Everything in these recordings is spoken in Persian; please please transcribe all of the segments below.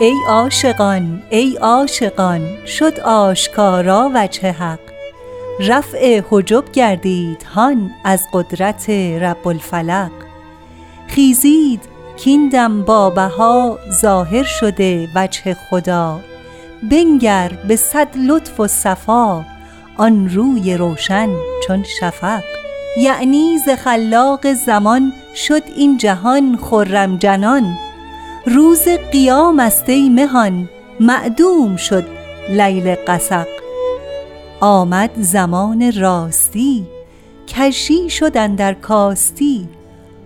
ای عاشقان ای عاشقان شد آشکارا وجه حق. رفع حجب گردید هان از قدرت رب الفلق. خیزید کیندم با بها ظاهر شده وجه خدا. بنگر به صد لطف و صفا آن روی روشن چون شفق. یعنی ز خلاق زمان شد این جهان خرم جنان. روز قیام است ای مهان معدوم شد لیل قسق آمد زمان راستی کشی شدن در کاستی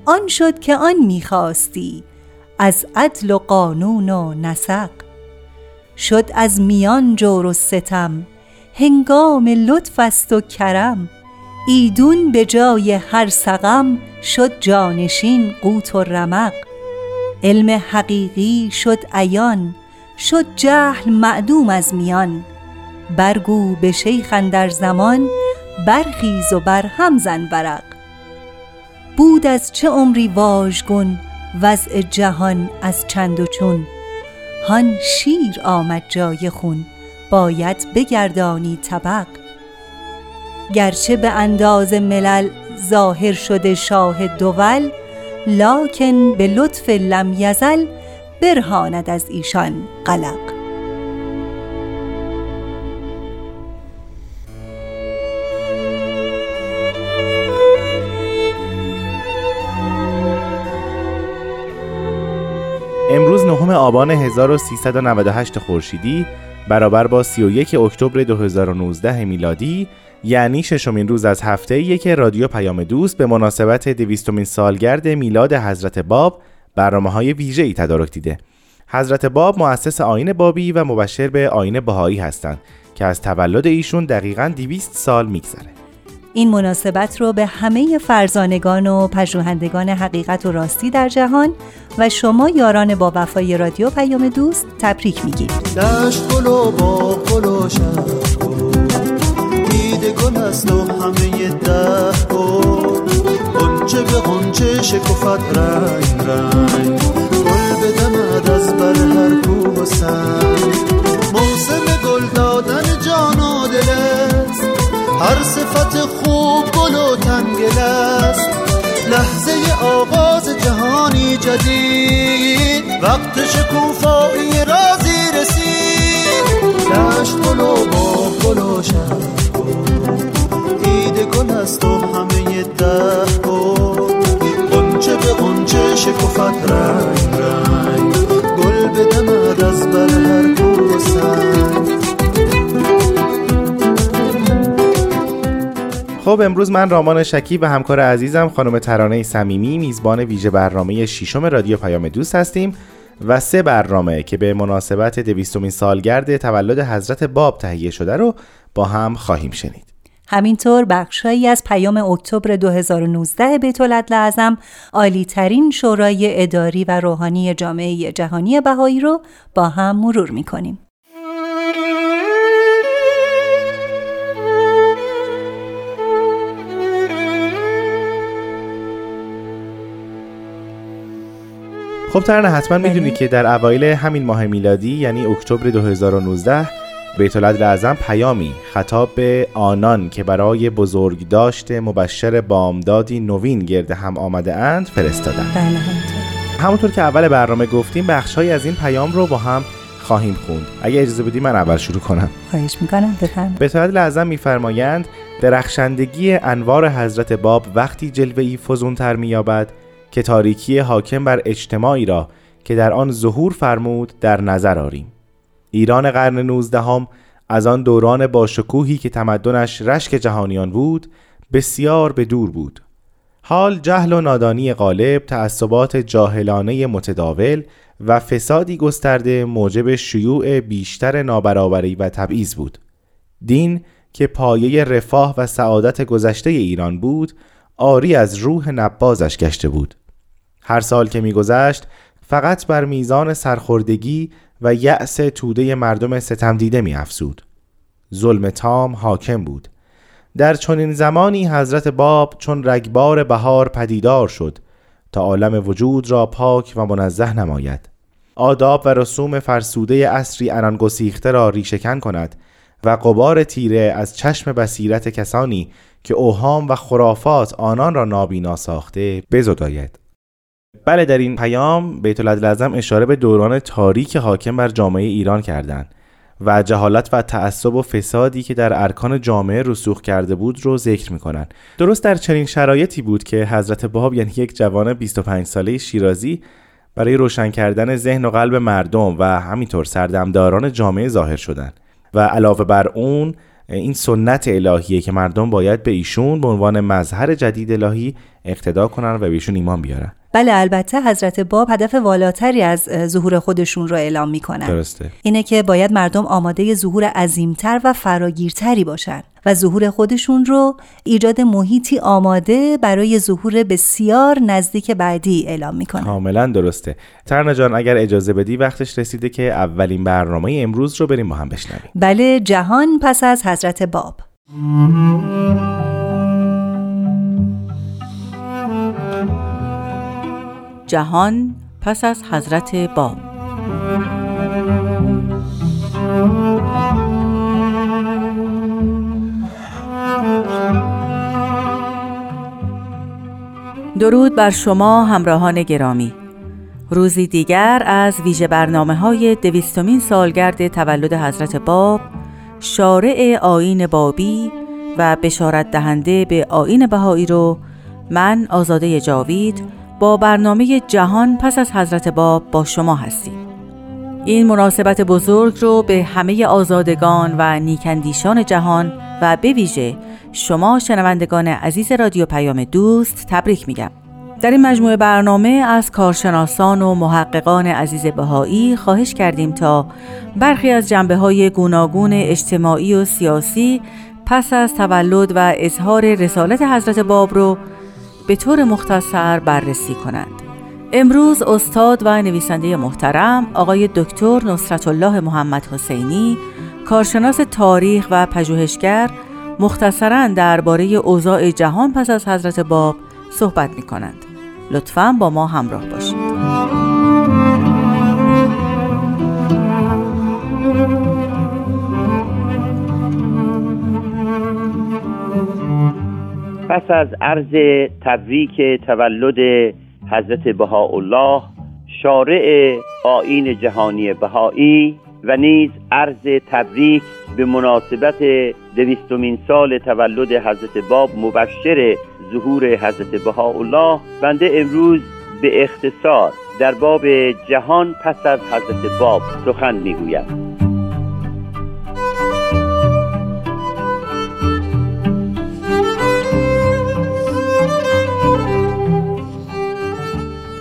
آن شد که آن می‌خواستی از عدل و قانون و نسق. شد از میان جور و ستم هنگام لطف است و کرم. ایدون به جای هر سقم شد جانشین قوت و رمق. علم حقیقی شد عیان شد جهل معدوم از میان. برگو به شیخ در زمان برخیز و بر هم زن برق بود از چه عمری واژگون وضع جهان از چند و چون. هان شیر آمد جای خون باید بگردانی طبق. گرچه به انداز ملل ظاهر شده شاه دول لاکن به لطف لم یزل برهاند از ایشان قلق. امروز نهم آبان 1398 خورشیدی برابر با 31 اکتبر 2019 میلادی یعنی ششمین روز از هفته که رادیو پیام دوست به مناسبت دویستمین سالگرد میلاد حضرت باب برنامه های ویژه ای تدارک دیده. حضرت باب مؤسس آین بابی و مبشر به آین بهایی هستند که از تولد ایشون دقیقا 200 سال میگذره. این مناسبت رو به همه فرزانگان و پژوهندگان حقیقت و راستی در جهان و شما یاران با وفای رادیو پیام دوست تبریک میگیم. دشت گل با دیده گل است و همه ده گل. قنچه به قنچه شکفت رنگ رنگ. گل بدمد از بر هر کوه و سنگ. هر صفت خوب گل و تنگل است. لحظه آغاز جهانی جدید. وقت شکوفایی رازی رسید. دشت گل و با گل و گل است و همه ده گل. قنچه به قنچه شکفت رنگ رنگ. گل بدمد از بر هر خب امروز من رامان شکی و همکار عزیزم خانم ترانه صمیمی میزبان ویژه برنامه شیشم رادیو پیام دوست هستیم و سه برنامه که به مناسبت دویستمین سالگرد تولد حضرت باب تهیه شده رو با هم خواهیم شنید. همینطور بخشهایی از پیام اکتبر 2019 بیت اعظم عالی ترین شورای اداری و روحانی جامعه جهانی بهایی رو با هم مرور می خب ترنه حتما می‌دونی که در اوایل همین ماه میلادی یعنی اکتبر 2019 بیت اعظم پیامی خطاب به آنان که برای بزرگ داشته مبشر بامدادی نوین گرد هم آمده اند فرستادند. بله همونطور که اول برنامه گفتیم بخشهایی از این پیام رو با هم خواهیم خوند. اگه اجازه بدی من اول شروع کنم. خواهش می‌کنم بفرم به طاعت لعظم میفرمایند درخشندگی انوار حضرت باب وقتی جلوه ای فزونتر مییابد که تاریکی حاکم بر اجتماعی را که در آن ظهور فرمود در نظر آریم. ایران قرن نوزدهم از آن دوران باشکوهی که تمدنش رشک جهانیان بود بسیار به دور بود. حال جهل و نادانی غالب تعصبات جاهلانه متداول و فسادی گسترده موجب شیوع بیشتر نابرابری و تبعیض بود. دین که پایه رفاه و سعادت گذشته ایران بود آری از روح نبازش گشته بود. هر سال که میگذشت فقط بر میزان سرخوردگی و یأس توده مردم ستم دیده می افسود. ظلم تام حاکم بود. در چنین زمانی حضرت باب چون رگبار بهار پدیدار شد تا عالم وجود را پاک و منزه نماید. آداب و رسوم فرسوده اصری انان گسیخته را ریشکن کند و قبار تیره از چشم بصیرت کسانی که اوهام و خرافات آنان را نابینا ساخته بزداید. بله در این پیام بیت العدل اشاره به دوران تاریک حاکم بر جامعه ایران کردند و جهالت و تعصب و فسادی که در ارکان جامعه رسوخ کرده بود رو ذکر می‌کنن درست در چنین شرایطی بود که حضرت باب یعنی یک جوان 25 ساله شیرازی برای روشن کردن ذهن و قلب مردم و همینطور سردمداران جامعه ظاهر شدند و علاوه بر اون این سنت الهیه که مردم باید به ایشون به عنوان مظهر جدید الهی اقتدا کنن و به ایشون ایمان بیارن. بله البته حضرت باب هدف والاتری از ظهور خودشون رو اعلام می‌کنن. درسته. اینه که باید مردم آماده ظهور عظیمتر و فراگیرتری باشن و ظهور خودشون رو ایجاد محیطی آماده برای ظهور بسیار نزدیک بعدی اعلام می‌کنن. کاملا درسته. ترنا جان اگر اجازه بدی وقتش رسیده که اولین برنامه امروز رو بریم با هم بشنویم. بله جهان پس از حضرت باب. جهان پس از حضرت باب. درود بر شما همراهان گرامی. روزی دیگر از ویژه برنامه های دویستمین سالگرد تولد حضرت باب شارع آین بابی و بشارت دهنده به آین بهایی رو من آزاده جاوید با برنامه جهان پس از حضرت باب با شما هستیم. این مناسبت بزرگ رو به همه آزادگان و نیکندیشان جهان و به ویژه شما شنوندگان عزیز رادیو پیام دوست تبریک میگم. در این مجموعه برنامه از کارشناسان و محققان عزیز بهایی خواهش کردیم تا برخی از جنبه های گوناگون اجتماعی و سیاسی پس از تولد و اظهار رسالت حضرت باب رو به طور مختصر بررسی کنند. امروز استاد و نویسنده محترم آقای دکتر نصرت الله محمد حسینی کارشناس تاریخ و پژوهشگر مختصرا درباره اوضاع جهان پس از حضرت باب صحبت می کنند. لطفا با ما همراه باشید. پس از عرض تبریک تولد حضرت بهاءالله شارع آین جهانی بهایی و نیز عرض تبریک به مناسبت دویستمین سال تولد حضرت باب مبشر ظهور حضرت بهاءالله. بنده امروز به اختصار در باب جهان پس از حضرت باب سخن می‌گویم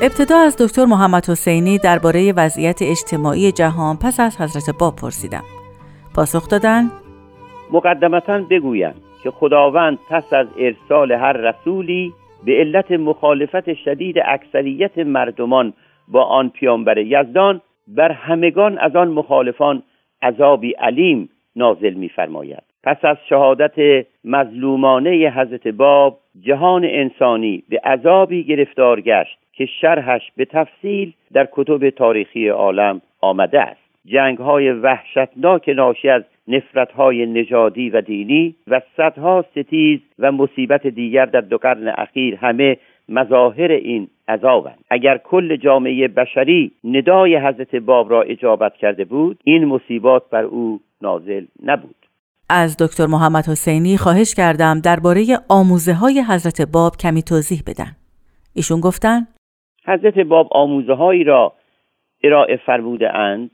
ابتدا از دکتر محمد حسینی درباره وضعیت اجتماعی جهان پس از حضرت باب پرسیدم. پاسخ دادن؟ مقدمتا بگویم که خداوند پس از ارسال هر رسولی به علت مخالفت شدید اکثریت مردمان با آن پیامبر یزدان بر همگان از آن مخالفان عذابی علیم نازل می‌فرماید. پس از شهادت مظلومانه حضرت باب جهان انسانی به عذابی گرفتار گشت. که شرحش به تفصیل در کتب تاریخی عالم آمده است. جنگ های وحشتناک ناشی از نفرت های نژادی و دینی و صدها ستیز و مصیبت دیگر در دو قرن اخیر همه مظاهر این عذابند اگر کل جامعه بشری ندای حضرت باب را اجابت کرده بود این مصیبات بر او نازل نبود. از دکتر محمد حسینی خواهش کردم درباره آموزه های حضرت باب کمی توضیح بدن. ایشون گفتن حضرت باب آموزه هایی را ارائه فرموده اند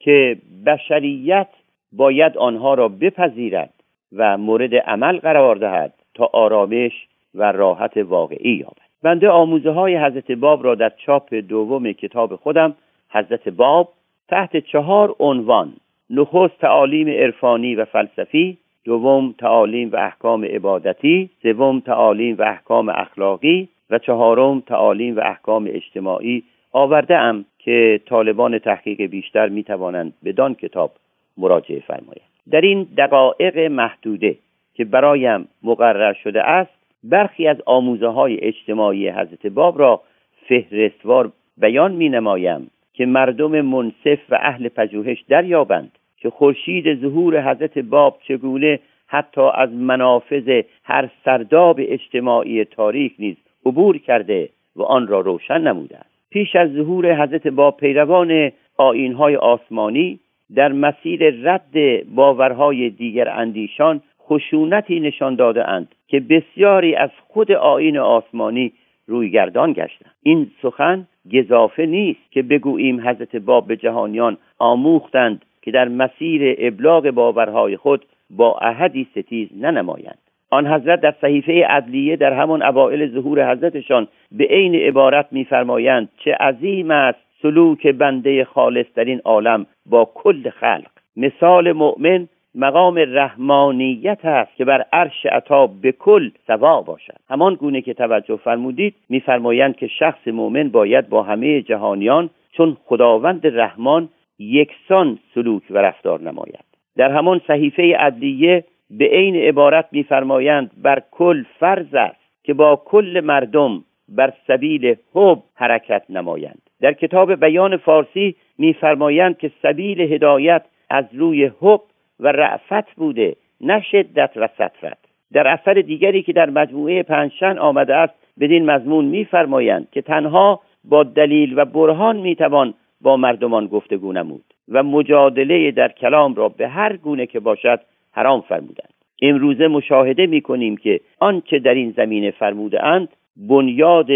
که بشریت باید آنها را بپذیرد و مورد عمل قرار دهد تا آرامش و راحت واقعی یابد. بنده آموزه های حضرت باب را در چاپ دوم کتاب خودم حضرت باب تحت چهار عنوان نخست تعالیم عرفانی و فلسفی دوم تعالیم و احکام عبادتی سوم تعالیم و احکام اخلاقی و چهارم تعالیم و احکام اجتماعی آورده ام که طالبان تحقیق بیشتر می توانند بدان کتاب مراجعه فرمایند. در این دقایق محدوده که برایم مقرر شده است برخی از آموزه های اجتماعی حضرت باب را فهرستوار بیان می نمایم که مردم منصف و اهل پژوهش دریابند که خورشید ظهور حضرت باب چگونه حتی از منافذ هر سرداب اجتماعی تاریخ نیز عبور کرده و آن را روشن نموده. است پیش از ظهور حضرت باب پیروان آینهای آسمانی در مسیر رد باورهای دیگر اندیشان خشونتی نشان داده اند که بسیاری از خود آین آسمانی رویگردان گشتند. این سخن گذافه نیست که بگوییم حضرت باب به جهانیان آموختند که در مسیر ابلاغ باورهای خود با احدی ستیز ننمایند. آن حضرت در صحیفه عدلیه در همان اوائل ظهور حضرتشان به عین عبارت میفرمایند چه عظیم است سلوک بنده خالص در این عالم با کل خلق. مثال مؤمن مقام رحمانیت است که بر عرش عطا به کل سوا باشد. همان گونه که توجه فرمودید میفرمایند که شخص مؤمن باید با همه جهانیان چون خداوند رحمان یکسان سلوک و رفتار نماید. در همان صحیفه عدلیه به عین عبارت میفرمایند بر کل فرض است که با کل مردم بر سبیل حب حرکت نمایند. در کتاب بیان فارسی میفرمایند که سبیل هدایت از روی حب و رعفت بوده نه شدت و سطرت. در اثر دیگری که در مجموعه پنجشن آمده است بدین مضمون میفرمایند که تنها با دلیل و برهان می‌توان با مردمان گفتگو نمود و مجادله در کلام را به هر گونه که باشد حرام فرمودند. امروزه مشاهده می کنیم که آنچه در این زمینه فرموده اند بنیاد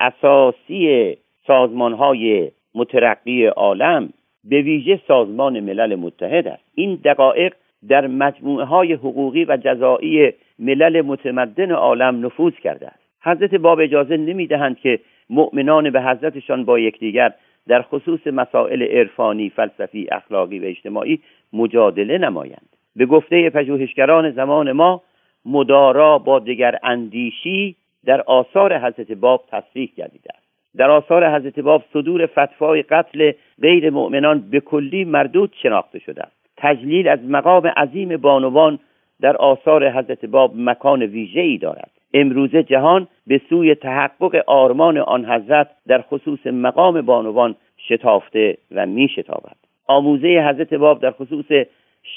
اساسی سازمان های مترقی عالم به ویژه سازمان ملل متحد است. این دقایق در مجموعه های حقوقی و جزایی ملل متمدن عالم نفوذ کرده است. حضرت باب اجازه نمی‌دهند که مؤمنان به حضرتشان با یکدیگر در خصوص مسائل عرفانی فلسفی اخلاقی و اجتماعی مجادله نمایند. به گفته پژوهشگران زمان ما مدارا با دیگر اندیشی در آثار حضرت باب تصریح گردیده است. در آثار حضرت باب صدور فتوای قتل غیر مؤمنان به کلی مردود شناخته شده است. تجلیل از مقام عظیم بانوان در آثار حضرت باب مکان ویژه ای دارد. امروزه جهان به سوی تحقق آرمان آن حضرت در خصوص مقام بانوان شتافته و می شتابد آموزه حضرت باب در خصوص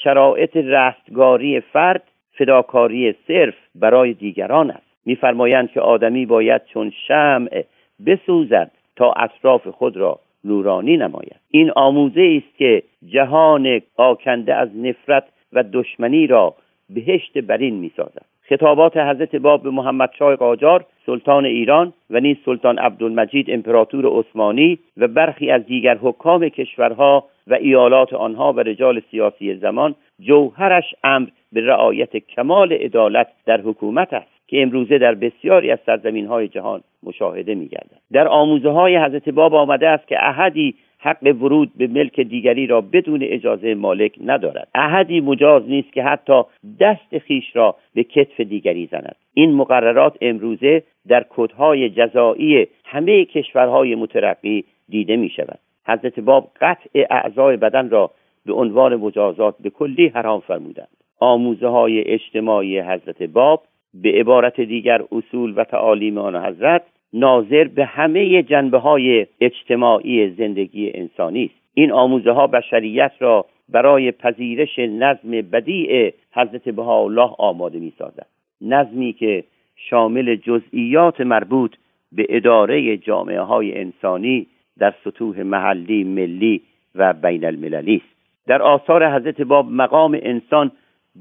شرایط رستگاری فرد فداکاری صرف برای دیگران است. میفرمایند که آدمی باید چون شمع بسوزد تا اطراف خود را نورانی نماید. این آموزه است که جهان آکنده از نفرت و دشمنی را بهشت برین می‌سازد. خطابات حضرت باب به محمد شاه قاجار سلطان ایران و نیز سلطان عبدالمجید امپراتور عثمانی و برخی از دیگر حکام کشورها و ایالات آنها و رجال سیاسی زمان جوهرش امر به رعایت کمال عدالت در حکومت است که امروزه در بسیاری از سرزمین های جهان مشاهده می گردد. در آموزه های حضرت باب آمده است که احدی حق ورود به ملک دیگری را بدون اجازه مالک ندارد. احدی مجاز نیست که حتی دست خیش را به کتف دیگری زند. این مقررات امروزه در کدهای جزایی همه کشورهای مترقی دیده می شود حضرت باب قطع اعضای بدن را به عنوان مجازات به کلی حرام فرمودند. آموزه های اجتماعی حضرت باب به عبارت دیگر اصول و تعالیم آن حضرت ناظر به همه جنبه های اجتماعی زندگی انسانی است. این آموزه ها بشریت را برای پذیرش نظم بدیع حضرت بهاءالله آماده می سازد نظمی که شامل جزئیات مربوط به اداره جامعه های انسانی در سطوح محلی، ملی و بین المللی است. در آثار حضرت باب مقام انسان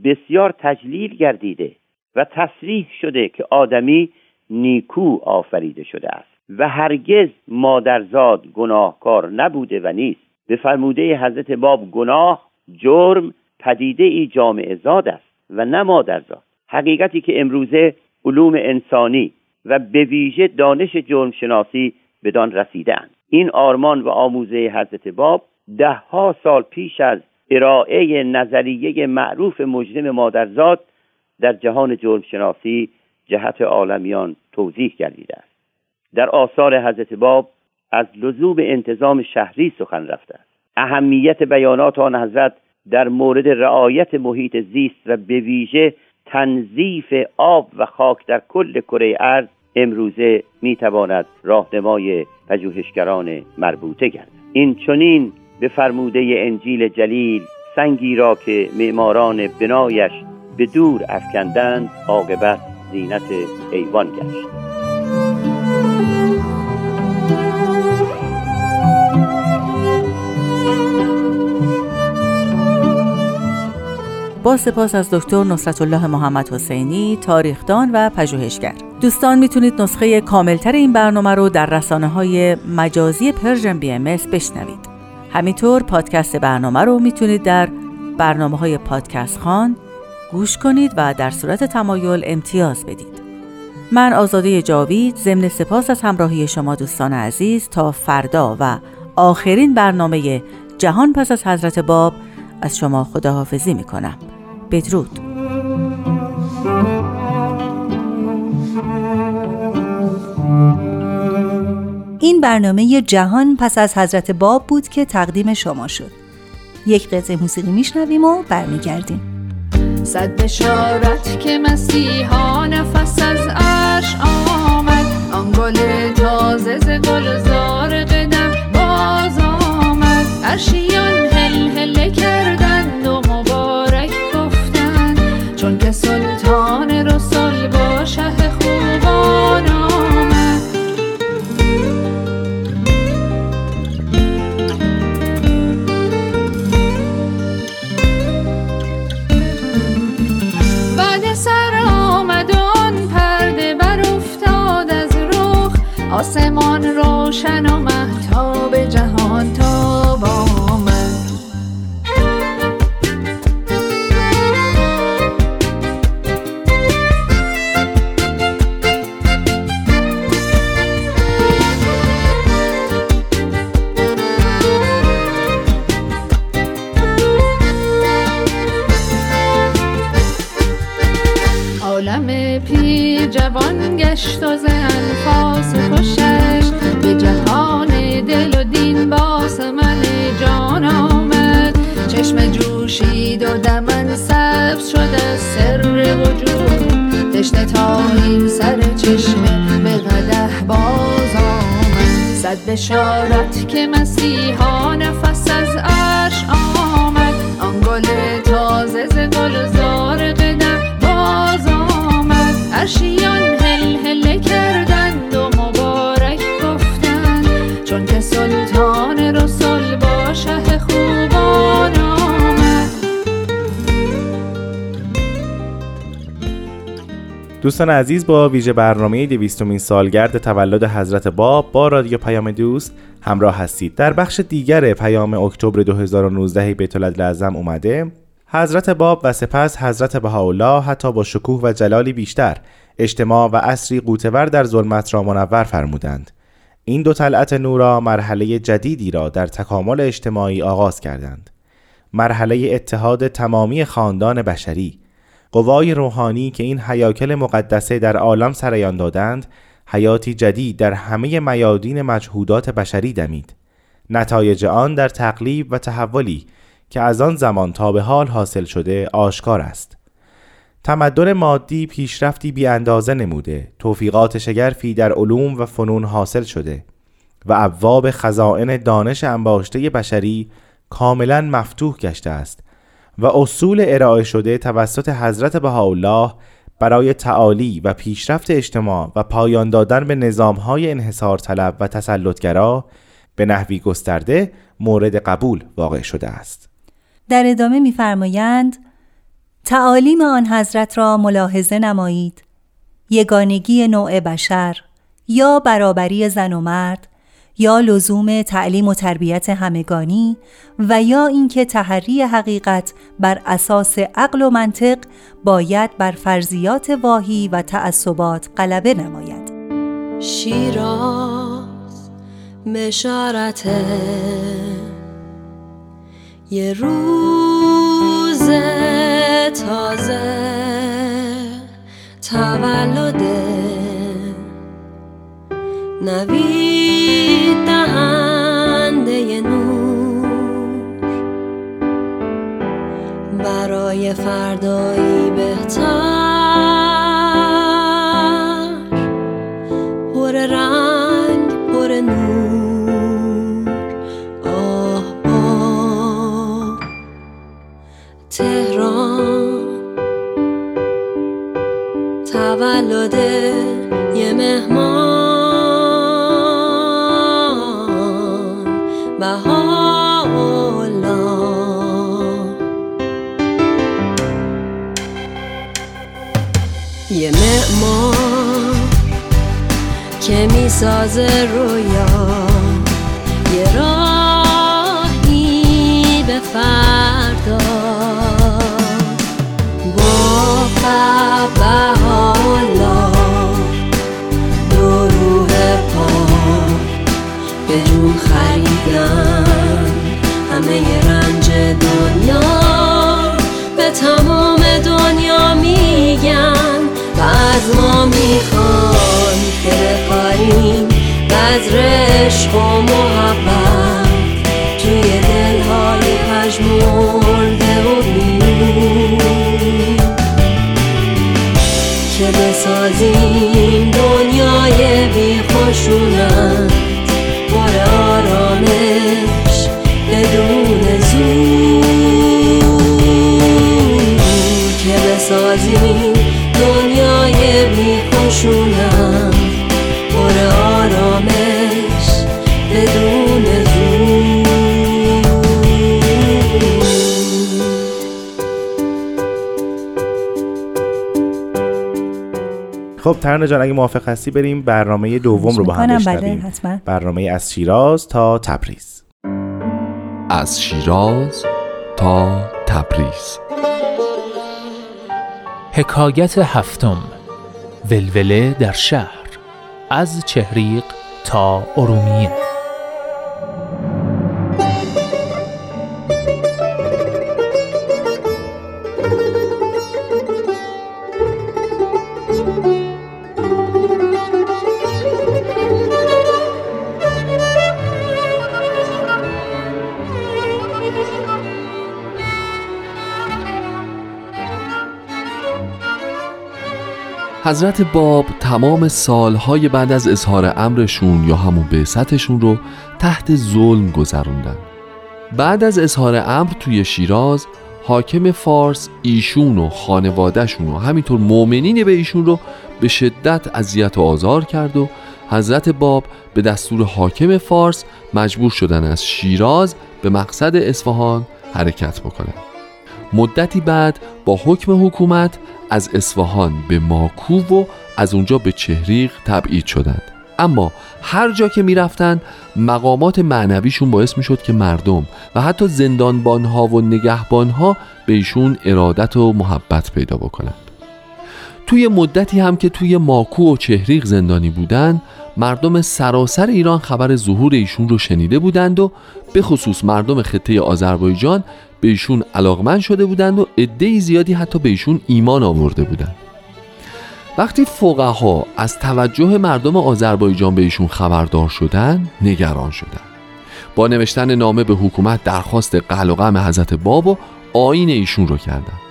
بسیار تجلیل گردیده و تصریح شده که آدمی نیکو آفریده شده است و هرگز مادرزاد گناهکار نبوده و نیست. به فرموده حضرت باب گناه جرم پدیده ای جامعه زاد است و نه مادرزاد. حقیقتی که امروزه علوم انسانی و به ویژه دانش جرم شناسی بدان رسیدند این آرمان و آموزه حضرت باب دهها سال پیش از ارائه نظریه معروف مجرم مادرزاد در جهان جرم شناسی جهت عالمیان توضیح گردیده است. در آثار حضرت باب از لزوم انتظام شهری سخن رفته است. اهمیت بیانات آن حضرت در مورد رعایت محیط زیست و به ویژه تنظیف آب و خاک در کل کره ارض امروزه می‌تواند راهنمای پژوهشگران مربوطه گردد. این چنین به فرموده انجیل جلیل سنگی را که معماران بنایش به دور افکندند عاقبت زینت ایوان گشت. با سپاس از دکتر نصرت الله محمد حسینی تاریخدان و پژوهشگر. دوستان می‌تونید نسخه کاملتر این برنامه رو در رسانه های مجازی Persian BMS بشنوید. همینطور پادکست برنامه رو می‌تونید در برنامه های پادکست‌خوان گوش کنید و در صورت تمایل امتیاز بدید. من آزاده جاوید ضمن سپاس از همراهی شما دوستان عزیز تا فردا و آخرین برنامه جهان پس از حضرت باب از شما خداحافظی می کنم بدرود. این برنامه جهان پس از حضرت باب بود که تقدیم شما شد. یک قطعه موسیقی میشنویم و برمیگردیم. صد بشارت که مسیحا نفس از عرش آمد. آن گل تازه ز گلزار قدم باز آمد. عرشیان هل هل کردند و مبارک گفتند. چون که سلطان رسول آسمان روشن و محتاب جهان تاب آمد عالم پیر جوان گشت و این سر چشمه به قده باز آمد. صد بشارت که مسیحا نفس از عرش آمد. آن گل دوستان عزیز با ویژه برنامه دویستمین سالگرد تولد حضرت باب با رادیو پیام دوست همراه هستید. در بخش دیگر پیام اکتبر 2019 بیت اعظم اومده. حضرت باب و سپس حضرت بهاءالله حتی با شکوه و جلالی بیشتر اجتماع و اصری قوتور در ظلمت را منور فرمودند. این دو طلعت نورا مرحله جدیدی را در تکامل اجتماعی آغاز کردند. مرحله اتحاد تمامی خاندان بشری قوای روحانی که این حیاکل مقدسه در عالم سریان دادند حیاتی جدید در همه میادین مجهودات بشری دمید. نتایج آن در تقلیب و تحولی که از آن زمان تا به حال حاصل شده آشکار است. تمدن مادی پیشرفتی بی اندازه نموده توفیقات شگرفی در علوم و فنون حاصل شده و ابواب خزائن دانش انباشته بشری کاملا مفتوح گشته است و اصول ارائه شده توسط حضرت بهاءالله برای تعالی و پیشرفت اجتماع و پایان دادن به نظامهای انحصار طلب و تسلطگرا به نحوی گسترده مورد قبول واقع شده است. در ادامه می‌فرمایند تعالیم آن حضرت را ملاحظه نمایید یگانگی نوع بشر یا برابری زن و مرد یا لزوم تعلیم و تربیت همگانی و یا اینکه تحری حقیقت بر اساس عقل و منطق باید بر فرضیات واهی و تعصبات غلبه نماید. شیراز مشارت یه روز تازه تولد نوید دهنده نور برای فردایی بهتر. پر رنگ پر نور. آه آه. تهران. تولد یه مهمان. و حالا یه معمار که می‌سازه رویا. یه راهی به فردا. با قبه حالا دو روح پاک به جون خریدن همه رنج دنیا به تمام دنیا میگن و از ما می‌خوان که بخاریم بذر عشق و محبت توی دلهای پژمرده و بیم که بسازیم دنیای بی خشونت خب ترانه جان اگه موافق هستی بریم برنامه دوم رو با هم بله، بشنویم. برنامه از شیراز تا تبریز. از شیراز تا تبریز. حکایت هفتم. ولوله در شهر. از چهریق تا ارومیه. حضرت باب تمام سالهای بعد از اظهار امرشون یا همون بعثتشون رو تحت ظلم گذروندن. بعد از اظهار امر توی شیراز حاکم فارس ایشون و خانوادهشون و همینطور مؤمنین به ایشون رو به شدت اذیت و آزار کرد و حضرت باب به دستور حاکم فارس مجبور شدن از شیراز به مقصد اصفهان حرکت بکنن. مدتی بعد با حکم حکومت از اصفهان به ماکو و از اونجا به چهریق تبعید شدند. اما هر جا که می‌رفتند مقامات معنویشون باعث می‌شد که مردم و حتی زندانبانها و نگهبانها به ایشون ارادت و محبت پیدا بکنند. توی مدتی هم که توی ماکو و چهریق زندانی بودند مردم سراسر ایران خبر ظهور ایشون رو شنیده بودند و به خصوص مردم خطه آذربایجان به ایشون علاقمند شده بودند و عده زیادی حتی به ایشون ایمان آورده بودند. وقتی فقها از توجه مردم آذربایجان به ایشون خبردار شدند نگران شدند با نوشتن نامه به حکومت درخواست قل و قم حضرت باب و آین ایشون رو کردند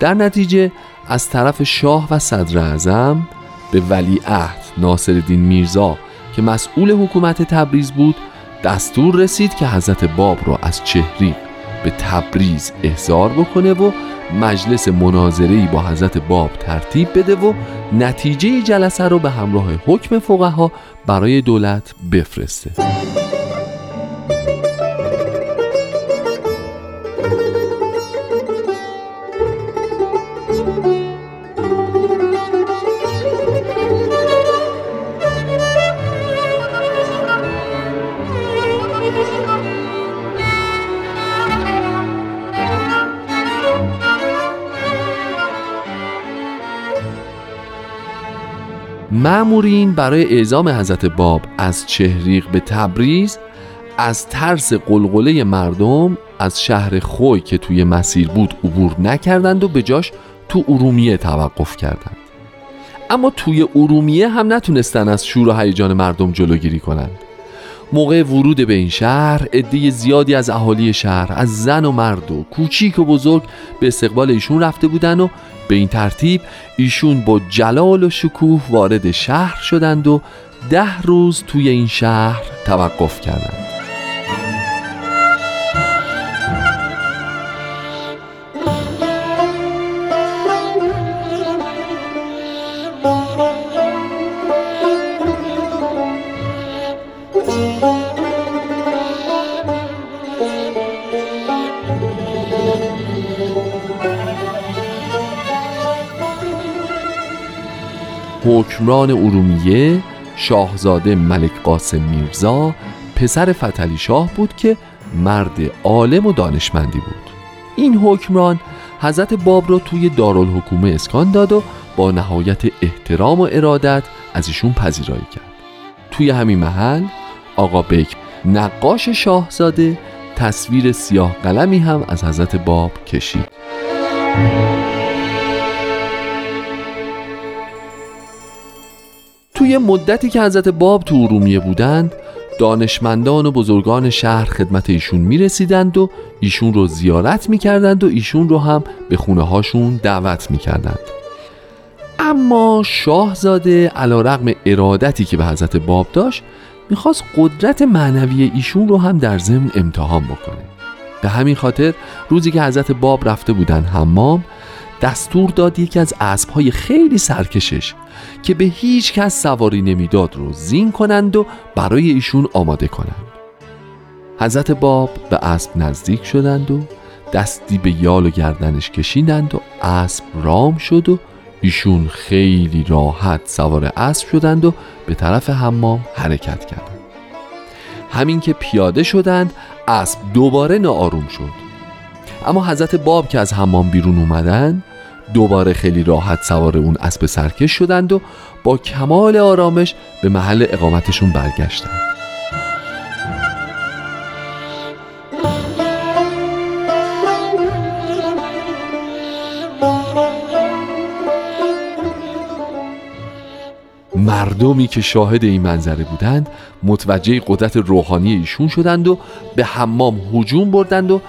در نتیجه از طرف شاه و صدر اعظم به ولی عهد ناصرالدین میرزا که مسئول حکومت تبریز بود دستور رسید که حضرت باب را از چهریق به تبریز احضار بکنه و مجلس مناظری با حضرت باب ترتیب بده و نتیجه جلسه رو به همراه حکم فقها برای دولت بفرسته. معمورین برای اعزام حضرت باب از چهریق به تبریز از ترس قلقله مردم از شهر خوی که توی مسیر بود عبور نکردند و به جاش تو ارومیه توقف کردند. اما توی ارومیه هم نتونستن از شور و هیجان مردم جلوگیری کنند. موقع ورود به این شهر عده زیادی از اهالی شهر از زن و مرد و کوچیک و بزرگ به استقبال ایشون رفته بودن و به این ترتیب ایشون با جلال و شکوه وارد شهر شدند و ده روز توی این شهر توقف کردند. حکمران ارومیه شاهزاده ملک قاسم میرزا پسر فتلی شاه بود که مرد عالم و دانشمندی بود. این حکمران حضرت باب را توی دارالحکومه اسکان داد و با نهایت احترام و ارادت از ایشون پذیرایی کرد. توی همین محل آقا بیک نقاش شاهزاده تصویر سیاه قلمی هم از حضرت باب کشید. توی مدتی که حضرت باب تو ارومیه بودند دانشمندان و بزرگان شهر خدمت ایشون می رسیدند و ایشون رو زیارت می کردند و ایشون رو هم به خونه هاشون دعوت می کردند اما شاهزاده علا رقم ارادتی که به حضرت باب داشت می‌خواست قدرت معنوی ایشون رو هم در ضمن امتحان بکنه. به همین خاطر روزی که حضرت باب رفته بودن حمام دستور داد یکی از اسبهای خیلی سرکشش که به هیچ کس سواری نمی‌داد رو زین کنند و برای ایشون آماده کنند. حضرت باب به اسب نزدیک شدند و دستی به یال و گردنش کشیدند و اسب رام شد و ایشون خیلی راحت سوار اسب شدند و به طرف حمام حرکت کردند. همین که پیاده شدند اسب دوباره ناآروم شد. اما حضرت باب که از حمام بیرون اومدن دوباره خیلی راحت سوار اون اسب سرکش شدند و با کمال آرامش به محل اقامتشون برگشتند. مردمی که شاهد این منظره بودند متوجه قدرت روحانی ایشون شدند و به حمام هجوم بردند و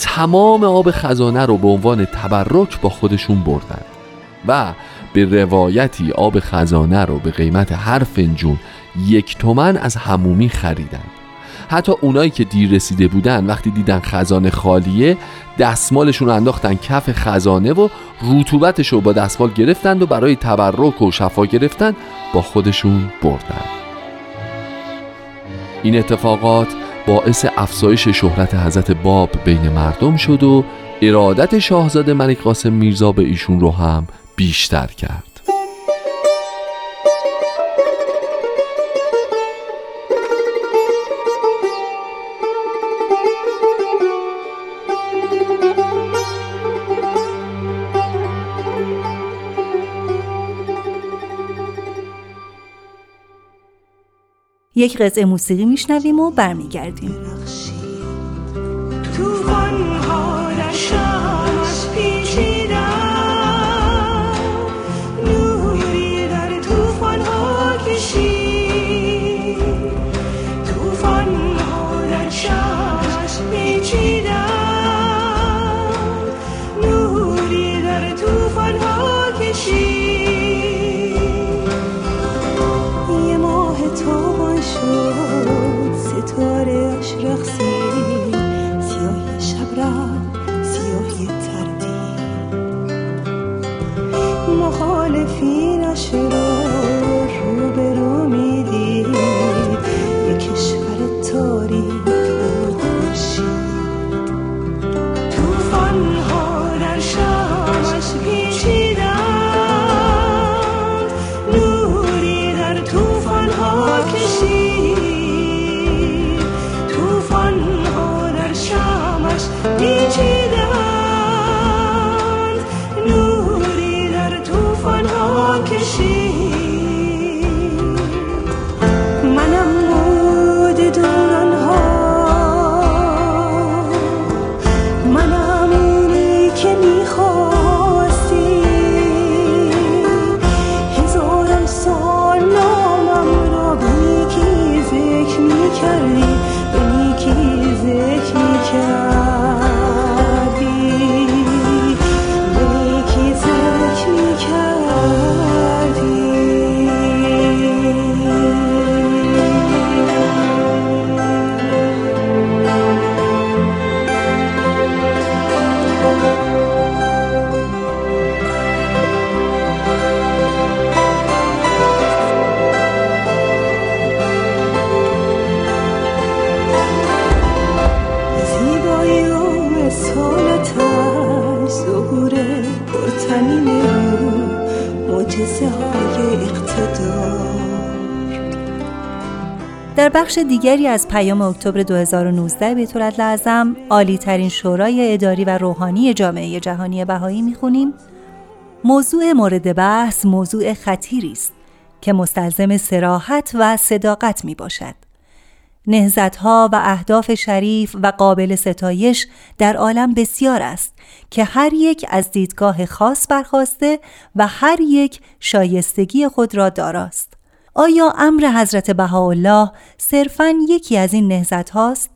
تمام آب خزانه رو به عنوان تبرک با خودشون بردند و به روایتی آب خزانه رو به قیمت هر فنجون یک تومن از همومی خریدند حتی اونایی که دیر رسیده بودن وقتی دیدن خزانه خالیه دستمالشون رو انداختن کف خزانه و رطوبتش رو با دستمال گرفتند و برای تبرک و شفا گرفتن با خودشون بردن. این اتفاقات باعث افزایش شهرت حضرت باب بین مردم شد و ارادت شاهزاده ملک قاسم میرزا به ایشون رو هم بیشتر کرد. یک قطعه موسیقی میشنویم و برمیگردیم. در بخش دیگری از پیام اکتبر 2019 بیت لازم عالی ترین شورای اداری و روحانی جامعه جهانی بهایی می‌خونیم موضوع مورد بحث موضوع خطیری است که مستلزم سراحت و صداقت می باشد. نهزتها و اهداف شریف و قابل ستایش در عالم بسیار است که هر یک از دیدگاه خاص برخواسته و هر یک شایستگی خود را داراست. آیا امر حضرت بهاءالله صرفاً یکی از این نهزت هاست؟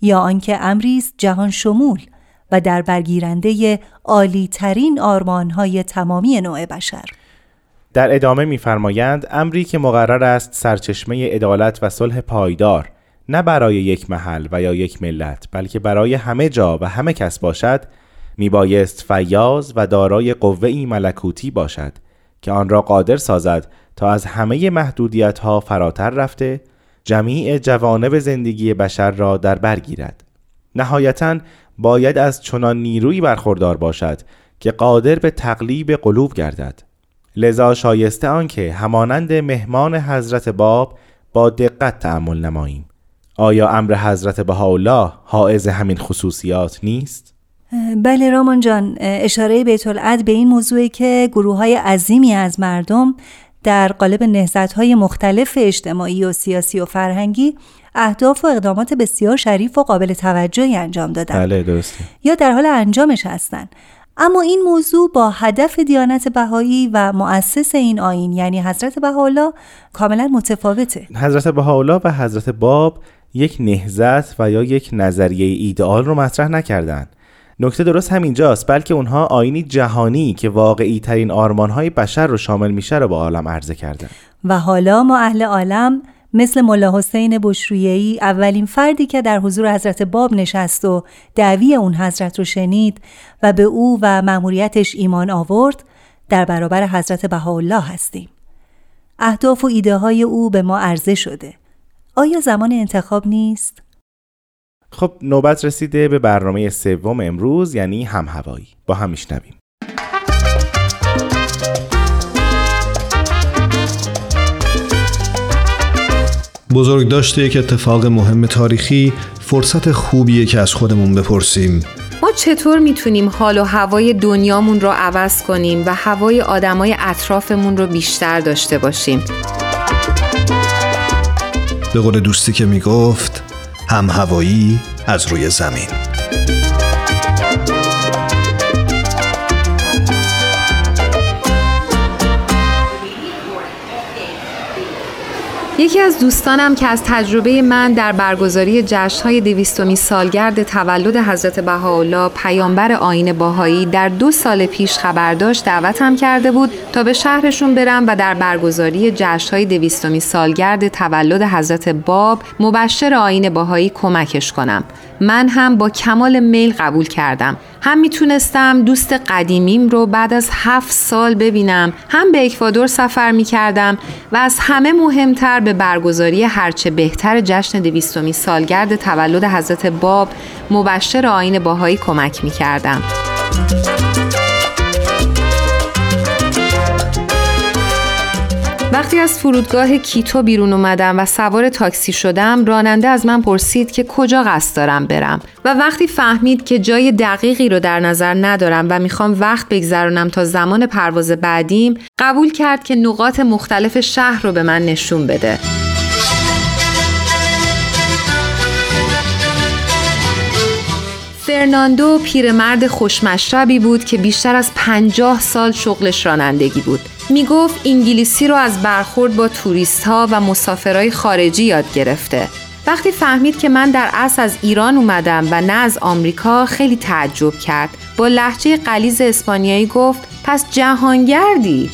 یا آنکه امری است جهان شمول و در برگیرنده عالی ترین آرمان های تمامی نوع بشر. در ادامه می‌فرمایند امری که مقرر است سرچشمه عدالت و صلح پایدار نه برای یک محل و یا یک ملت بلکه برای همه جا و همه کس باشد میبایست فیاض و دارای قوه ملکوتی باشد که آن را قادر سازد تا از همه محدودیت ها فراتر رفته جمیع جوانب زندگی بشر را در بر گیرد. نهایتا باید از چنان نیرویی برخوردار باشد که قادر به تقلیب قلوب گردد. لذا شایسته آنکه همانند مهمان حضرت باب با دقت تأمل نماییم. آیا امر حضرت بهاءالله حائز همین خصوصیات نیست؟ بله رامان جان اشاره بیت العد به این موضوعی که گروه های عظیمی از مردم در قالب نهزت های مختلف اجتماعی و سیاسی و فرهنگی اهداف و اقدامات بسیار شریف و قابل توجهی انجام دادن بله درسته. یا در حال انجامش هستند. اما این موضوع با هدف دیانت بهایی و مؤسس این آین یعنی حضرت بهاءالله کاملا متفاوته. حضرت بهاءالله و حضرت باب یک نهزت و یا یک نظریه ایدئال رو مطرح نکردند. نکته درست همینجاست بلکه اونها آینی جهانی که واقعی ترین آرمان های بشر رو شامل میشه رو با عالم عرضه کردن و حالا ما اهل عالم مثل ملا حسین بشرویهی اولین فردی که در حضور حضرت باب نشست و دعوی اون حضرت رو شنید و به او و مأموریتش ایمان آورد در برابر حضرت بهاءالله هستیم. اهداف و ایده های او به ما عرضه شده. آیا زمان انتخاب نیست؟ خب نوبت رسیده به برنامه سوم امروز یعنی هم هوایی. با هم میشنویم. بزرگ داشته یک اتفاق مهم تاریخی فرصت خوبیه که از خودمون بپرسیم. ما چطور می‌تونیم حال و هوای دنیامون رو عوض کنیم و هوای آدمای اطرافمون رو بیشتر داشته باشیم؟ به قول دوستی که می‌گفت هم هوایی از روی زمین. یکی از دوستانم که از تجربه من در برگزاری جشنهای دویستمی سالگرد تولد حضرت بهاءالله پیامبر آین باهایی در دو سال پیش خبر داشت دعوتم کرده بود تا به شهرشون برم و در برگزاری جشنهای دویستمی سالگرد تولد حضرت باب مبشر آین باهایی کمکش کنم. من هم با کمال میل قبول کردم. هم می‌تونستم دوست قدیمیم رو بعد از هفت سال ببینم هم به اکوادور سفر می‌کردم و از همه مهمتر به برگزاری هرچه بهتر جشن دویستمی سالگرد تولد حضرت باب مبشر آین باهایی کمک می‌کردم. وقتی از فرودگاه کیتو بیرون اومدم و سوار تاکسی شدم راننده از من پرسید که کجا قصد دارم برم و وقتی فهمید که جای دقیقی رو در نظر ندارم و می‌خوام وقت بگذرونم تا زمان پرواز بعدیم قبول کرد که نقاط مختلف شهر رو به من نشون بده فرناندو پیرمرد خوشمشربی بود که بیشتر از پنجاه سال شغلش رانندگی بود. می گفت انگلیسی رو از برخورد با توریست ها و مسافرهای خارجی یاد گرفته. وقتی فهمید که من در اصل از ایران اومدم و نه از آمریکا خیلی تعجب کرد. با لحجه قلیز اسپانیایی گفت پس جهانگردی.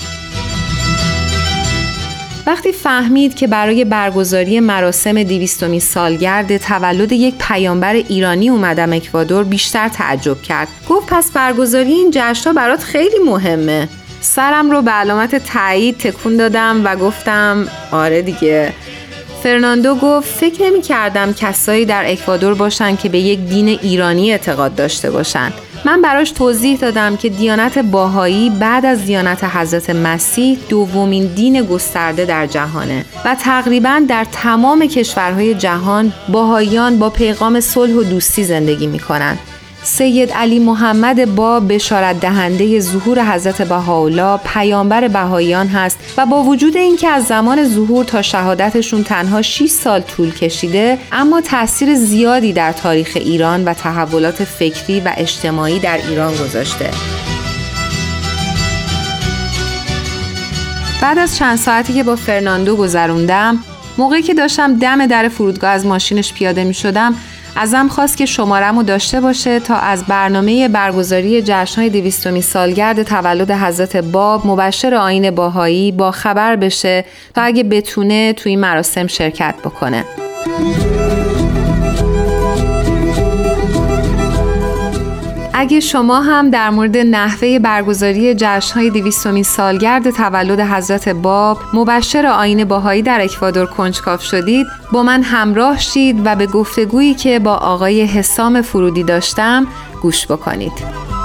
وقتی فهمید که برای برگزاری مراسم دیویستومی سالگرد تولد یک پیامبر ایرانی اومدم اکوادور بیشتر تعجب کرد گفت پس برگزاری این جشنها برات خیلی مهمه سرم رو به علامت تایید تکون دادم و گفتم آره دیگه فرناندو گفت فکر نمی کردم کسایی در اکوادور باشن که به یک دین ایرانی اعتقاد داشته باشند. من براش توضیح دادم که دیانت باهایی بعد از دیانت حضرت مسیح دومین دین گسترده در جهانه و تقریبا در تمام کشورهای جهان باهاییان با پیغام صلح و دوستی زندگی می‌کنن سید علی محمد با بشارت دهنده ظهور حضرت بهاءالله پیامبر بهاییان هست و با وجود اینکه از زمان ظهور تا شهادتشون تنها 6 سال طول کشیده اما تاثیر زیادی در تاریخ ایران و تحولات فکری و اجتماعی در ایران گذاشته. بعد از چند ساعتی که با فرناندو گذروندم موقعی که داشتم دم در فرودگاه از ماشینش پیاده می شدم ازم خواست که شمارم رو داشته باشه تا از برنامه برگزاری جشنهای دویستمی سالگرد تولد حضرت باب مبشر آین باهایی با خبر بشه تا اگه بتونه توی این مراسم شرکت بکنه. اگه شما هم در مورد نحوه برگزاری جشنهای دویستمین سالگرد تولد حضرت باب مبشر آین باهایی در اکوادور کنجکاف شدید با من همراه شید و به گفتگویی که با آقای حسام فرودی داشتم گوش بکنید.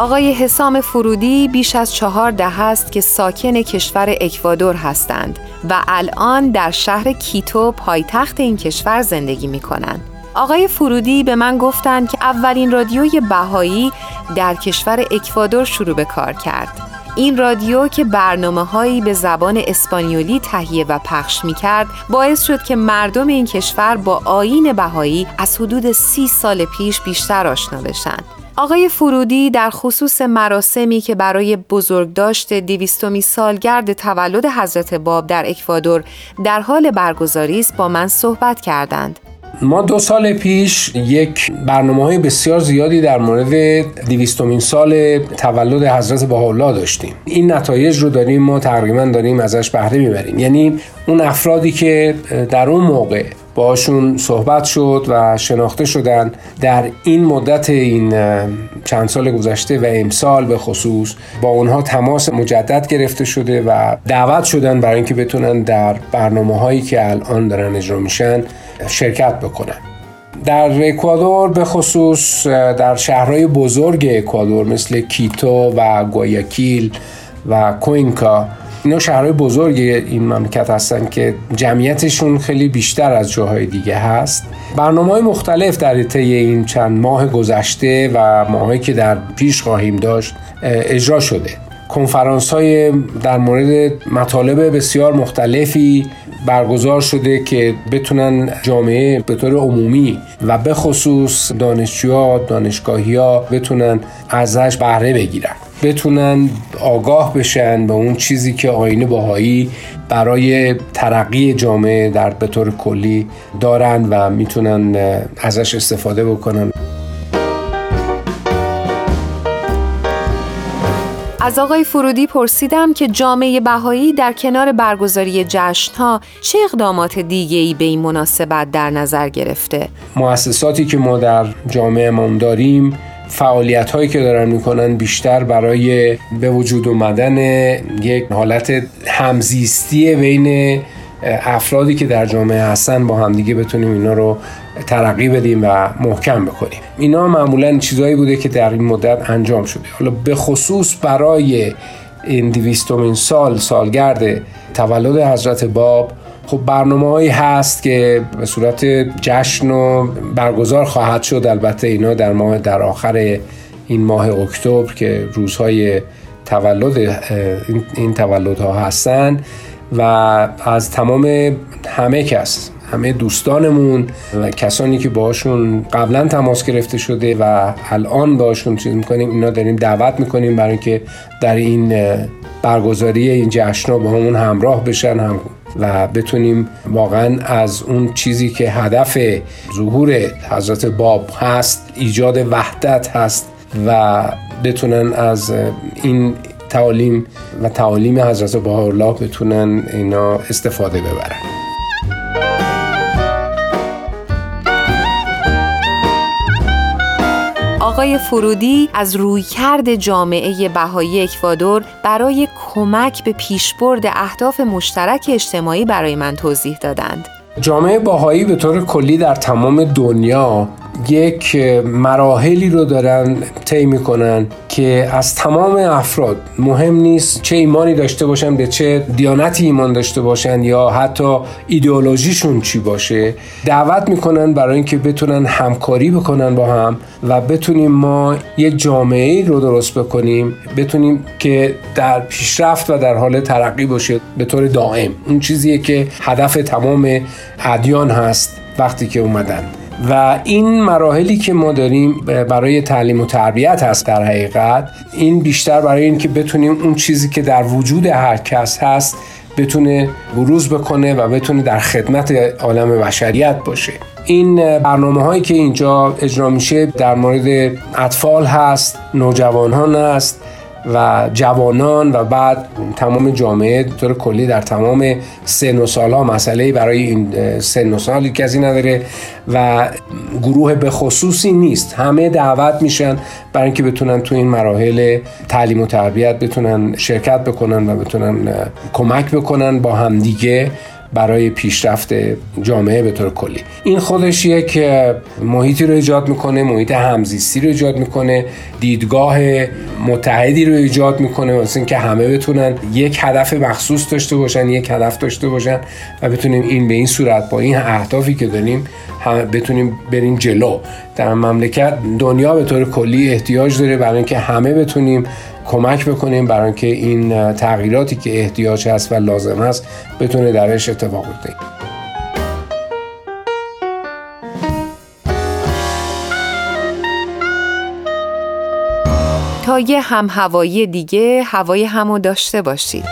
آقای حسام فرودی بیش از چهار ده است که ساکن کشور اکوادور هستند و الان در شهر کیتو پایتخت این کشور زندگی می کنند. آقای فرودی به من گفتند که اولین رادیوی بهایی در کشور اکوادور شروع به کار کرد. این رادیو که برنامه هایی به زبان اسپانیولی تهیه و پخش می کرد باعث شد که مردم این کشور با آین بهایی از حدود سی سال پیش بیشتر آشنا بشن. آقای فرودی در خصوص مراسمی که برای بزرگداشت دیویستومی سالگرد تولد حضرت باب در اکوادور در حال برگزاری است با من صحبت کردند. ما دو سال پیش یک برنامه های بسیار زیادی در مورد دیویستومین سال تولد حضرت بهاءالله داشتیم این نتایج رو داریم ما تقریبا داریم ازش بهره می‌بریم یعنی اون افرادی که در اون موقع باشون صحبت شد و شناخته شدن در این مدت این چند سال گذشته و امسال به خصوص با اونها تماس مجدد گرفته شده و دعوت شدن برای اینکه بتونن در برنامه هایی که الان دارن اجرا میشن شرکت بکنن. در اکوادور به خصوص در شهرهای بزرگ اکوادور مثل کیتو و گویاکیل و کوینکا اینا شهرهای بزرگ این مملکت هستن که جمعیتشون خیلی بیشتر از جاهای دیگه هست. برنامه های مختلف در طی این چند ماه گذشته و ماهایی که در پیش خواهیم داشت اجرا شده. کنفرانس های در مورد مطالب بسیار مختلفی برگزار شده که بتونن جامعه به طور عمومی و به خصوص دانشجوها دانشگاهی ها بتونن ازش بهره بگیرن. بتونن آگاه بشن به اون چیزی که آینه باهایی برای ترقی جامعه در به طور کلی دارن و می‌تونن ازش استفاده بکنن از آقای فرودی پرسیدم که جامعه بهایی در کنار برگزاری جشنها چه اقدامات دیگه‌ای به این مناسبت در نظر گرفته؟ مؤسساتی که ما در جامعه داریم فعالیت هایی که دارن می‌کنن بیشتر برای به وجود اومدن یک حالت همزیستی بین افرادی که در جامعه هستن با همدیگه بتونیم اینا رو ترقی بدیم و محکم بکنیم. اینا معمولا چیزهایی بوده که در این مدت انجام شده. حالا به خصوص برای این دویستمین سال سالگرد تولد حضرت باب خب برنامه هست که به صورت جشن و برگزار خواهد شد. البته اینا در ماه در آخر این ماه اکتبر که روزهای تولد این تولدها هستن و از تمام همه کس همه دوستانمون و کسانی که باشون قبلا تماس گرفته شده و الان باشون چیز می‌کنیم اینا داریم دعوت می‌کنیم برای که در این برگزاری این جشن با همون همراه بشن هم و بتونیم واقعا از اون چیزی که هدف ظهور حضرت باب هست ایجاد وحدت هست و بتونن از این تعالیم و تعالیم حضرت بهاءالله بتونن اینا استفاده ببرن. آقای فرودی از رویکرد جامعه بهایی اکوادور برای کمک به پیشبرد اهداف مشترک اجتماعی برای من توضیح دادند. جامعه باهایی به طور کلی در تمام دنیا یک مراحلی رو دارن طی می‌کنن که از تمام افراد مهم نیست چه ایمانی داشته باشن به چه دیانتی ایمان داشته باشن یا حتی ایدئولوژیشون چی باشه. دعوت می‌کنن برای اینکه بتونن همکاری بکنن با هم و بتونیم ما یک جامعه رو درست بکنیم بتونیم که در پیشرفت و در حال ترقی باشه به طور دائم. اون چیزیه که هدف تمام ادیان هست وقتی که اومدن. و این مراحلی که ما داریم برای تعلیم و تربیت هست در حقیقت این بیشتر برای اینکه بتونیم اون چیزی که در وجود هر کس هست بتونه بروز بکنه و بتونه در خدمت عالم بشریت باشه. این برنامه هایی که اینجا اجرا میشه در مورد اطفال هست نوجوانان هست و جوانان و بعد تمام جامعه طور کلی در تمام سن و سالها مسئله برای این سن و سالی کسی نداره و گروه به خصوصی نیست. همه دعوت میشن برای اینکه بتونن تو این مراحل تعلیم و تربیت بتونن شرکت بکنن و بتونن کمک بکنن با همدیگه. برای پیشرفت جامعه به طور کلی. این خودش یک محیطی رو ایجاد می‌کنه محیط همزیستی رو ایجاد می‌کنه دیدگاه متحدی رو ایجاد می‌کنه واسه اینکه همه بتونن یک هدف مخصوص داشته باشن یک هدف داشته باشن و بتونیم این به این صورت با این اهدافی که داریم بتونیم بریم جلو. در مملکت دنیا به طور کلی احتیاج داره برای اینکه همه بتونیم کمک بکنیم برای اینکه این تغییراتی که احتیاج هست و لازم هست بتونه درش اتفاق بیفته. تا یه هم هوایی دیگه هوای همو داشته باشید.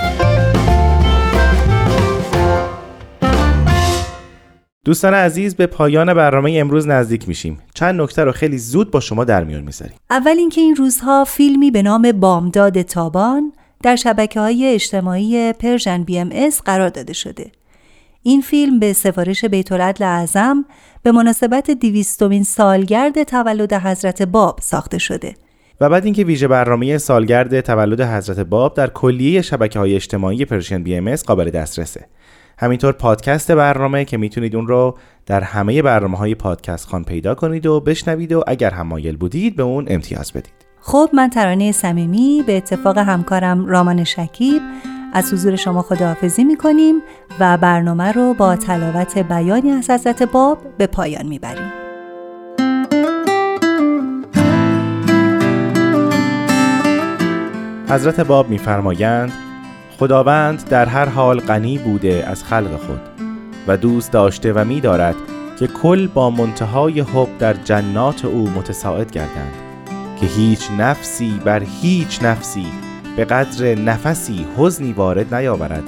دوستان عزیز به پایان برنامه امروز نزدیک میشیم. چند نکته رو خیلی زود با شما در میون می‌ذاریم. اول اینکه این روزها فیلمی به نام بامداد تابان در شبکه های اجتماعی Persian BMS قرار داده شده. این فیلم به سفارش بیت العدل اعظم به مناسبت دویستمین سالگرد تولد حضرت باب ساخته شده. و بعد اینکه ویژه برنامه سالگرد تولد حضرت باب در کلیه شبکه های اجتماعی Persian BMS قابل دسترسه. همینطور پادکست برنامه که می‌تونید اون رو در همه برنامه های پادکست خان پیدا کنید و بشنوید و اگر هم مایل بودید به اون امتیاز بدید. خب من ترانه صمیمی به اتفاق همکارم رامان شکیب. از حضور شما خداحافظی می‌کنیم و برنامه رو با تلاوت بیانی از حضرت باب به پایان می‌بریم. حضرت باب میفرمایند خداوند در هر حال غنی بوده از خلق خود و دوست داشته و می دارد که کل با منتهای حب در جنات او متساعد گردند که هیچ نفسی بر هیچ نفسی به قدر نفسی حزنی وارد نیاورد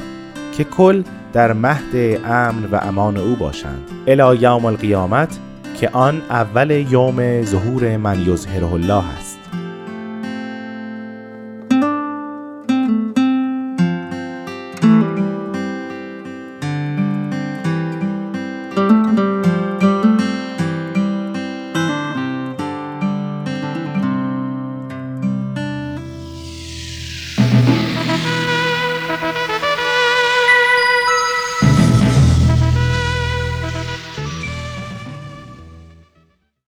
که کل در مهد امن و امان او باشند. الی یوم القیامت که آن اول یوم ظهور من یظهره الله است.